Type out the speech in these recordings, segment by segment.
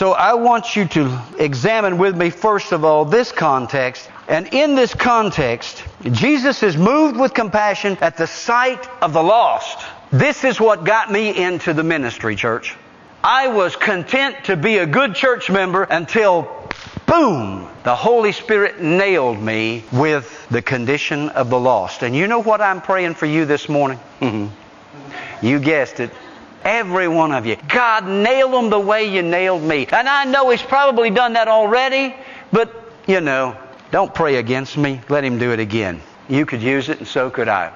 So I want you to examine with me, first of all, this context. And in this context, Jesus is moved with compassion at the sight of the lost. This is what got me into the ministry, church. I was content to be a good church member until, boom, the Holy Spirit nailed me with the condition of the lost. And you know what I'm praying for you this morning? you guessed it. Every one of you. God nailed them the way you nailed me. And I know He's probably done that already, but, you know, don't pray against me. Let Him do it again. You could use it, and so could I.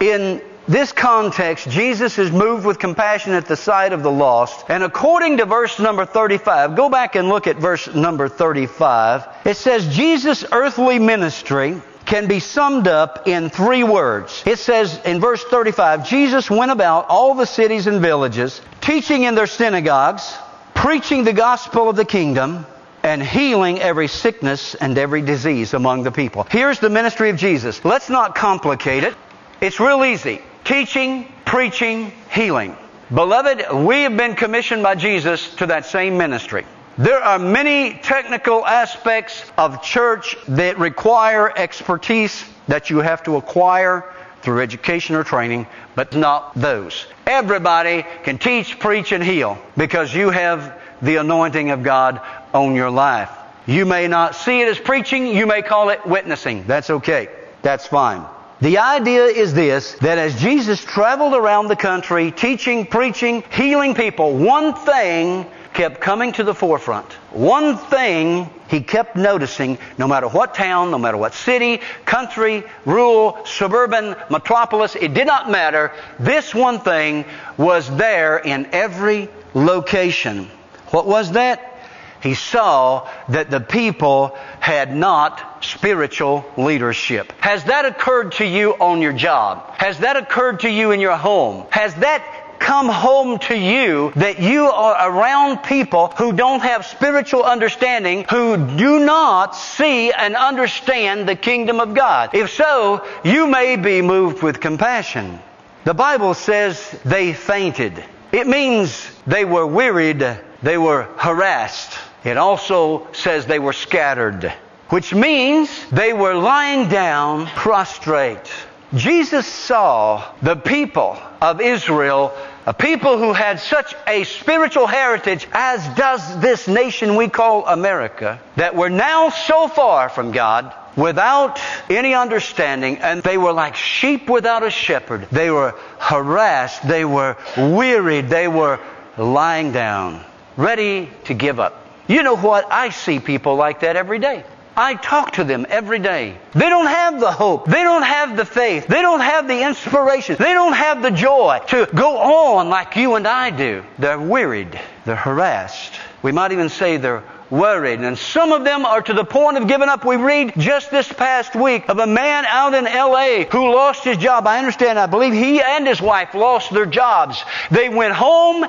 In this context, Jesus is moved with compassion at the sight of the lost. And according to verse number 35, go back and look at verse number 35. It says, Jesus' earthly ministry can be summed up in three words. It says in verse 35, Jesus went about all the cities and villages, teaching in their synagogues, preaching the gospel of the kingdom, and healing every sickness and every disease among the people. Here's the ministry of Jesus. Let's not complicate it. It's real easy. Teaching, preaching, healing. Beloved, we have been commissioned by Jesus to that same ministry. There are many technical aspects of church that require expertise that you have to acquire through education or training, but not those. Everybody can teach, preach, and heal because you have the anointing of God on your life. You may not see it as preaching, you may call it witnessing. That's okay. That's fine. The idea is this, that as Jesus traveled around the country teaching, preaching, healing people, one thing kept coming to the forefront. One thing he kept noticing, no matter what town, no matter what city, country, rural, suburban, metropolis, it did not matter. This one thing was there in every location. What was that? He saw that the people had not spiritual leadership. Has that occurred to you on your job? Has that occurred to you in your home? Has that come home to you that you are around people who don't have spiritual understanding, who do not see and understand the kingdom of God. If so, you may be moved with compassion. The Bible says they fainted. It means they were wearied, they were harassed. It also says they were scattered, which means they were lying down prostrate. Jesus saw the people of Israel, a people who had such a spiritual heritage, as does this nation we call America, that were now so far from God without any understanding, and they were like sheep without a shepherd. They were harassed, they were wearied, they were lying down, ready to give up. You know what? I see people like that every day. I talk to them every day. They don't have the hope. They don't have the faith. They don't have the inspiration. They don't have the joy to go on like you and I do. They're wearied. They're harassed. We might even say they're worried. And some of them are to the point of giving up. We read just this past week of a man out in LA who lost his job. I understand, I believe he and his wife lost their jobs. They went home,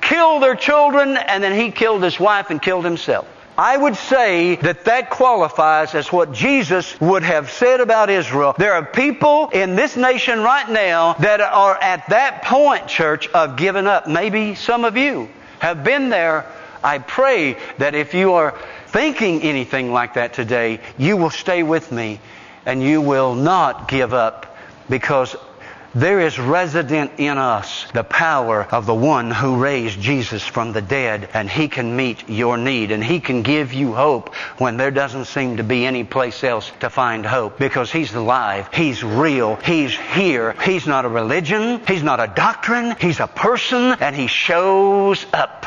killed their children, and then he killed his wife and killed himself. I would say that that qualifies as what Jesus would have said about Israel. There are people in this nation right now that are at that point, church, of giving up. Maybe some of you have been there. I pray that if you are thinking anything like that today, you will stay with me and you will not give up because there is resident in us the power of the one who raised Jesus from the dead, and He can meet your need, and He can give you hope when there doesn't seem to be any place else to find hope because He's alive, He's real, He's here. He's not a religion, He's not a doctrine, He's a person, and He shows up.